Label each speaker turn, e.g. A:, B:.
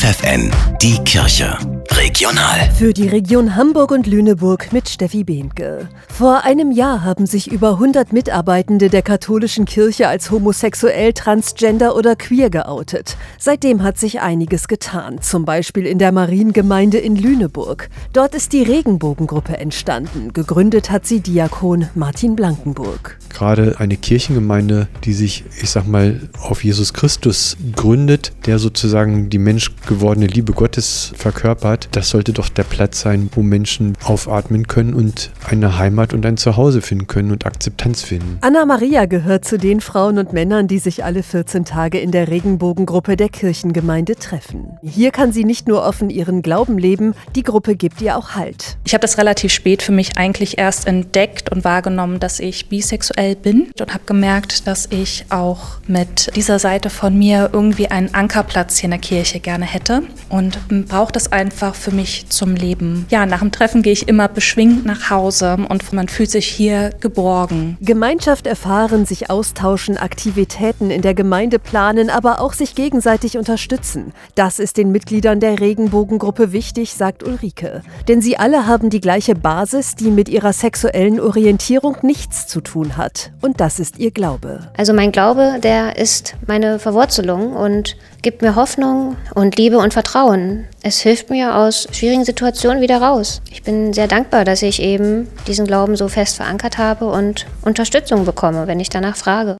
A: FFN, die Kirche. Regional.
B: Für die Region Hamburg und Lüneburg mit Steffi Behnke. Vor einem Jahr haben sich über 100 Mitarbeitende der katholischen Kirche als homosexuell, transgender oder queer geoutet. Seitdem hat sich einiges getan, zum Beispiel in der Mariengemeinde in Lüneburg. Dort ist die Regenbogengruppe entstanden. Gegründet hat sie Diakon Martin Blankenburg.
C: Gerade eine Kirchengemeinde, die sich, ich sag mal, auf Jesus Christus gründet, der sozusagen die menschgewordene Liebe Gottes verkörpert, das sollte doch der Platz sein, wo Menschen aufatmen können und eine Heimat und ein Zuhause finden können und Akzeptanz finden.
B: Anna Maria gehört zu den Frauen und Männern, die sich alle 14 Tage in der Regenbogengruppe der Kirchengemeinde treffen. Hier kann sie nicht nur offen ihren Glauben leben, die Gruppe gibt ihr auch Halt.
D: Ich habe das relativ spät für mich eigentlich erst entdeckt und wahrgenommen, dass ich bisexuell bin und habe gemerkt, dass ich auch mit dieser Seite von mir irgendwie einen Ankerplatz hier in der Kirche gerne hätte und braucht es einfach für mich zum Leben. Ja, nach dem Treffen gehe ich immer beschwingt nach Hause und man fühlt sich hier geborgen.
B: Gemeinschaft erfahren, sich austauschen, Aktivitäten in der Gemeinde planen, aber auch sich gegenseitig unterstützen. Das ist den Mitgliedern der Regenbogengruppe wichtig, sagt Ulrike. Denn sie alle haben die gleiche Basis, die mit ihrer sexuellen Orientierung nichts zu tun hat. Und das ist ihr Glaube.
E: Also mein Glaube, der ist meine Verwurzelung und gibt mir Hoffnung und Liebe und Vertrauen. Es hilft mir aus schwierigen Situationen wieder raus. Ich bin sehr dankbar, dass ich eben diesen Glauben so fest verankert habe und Unterstützung bekomme, wenn ich danach frage.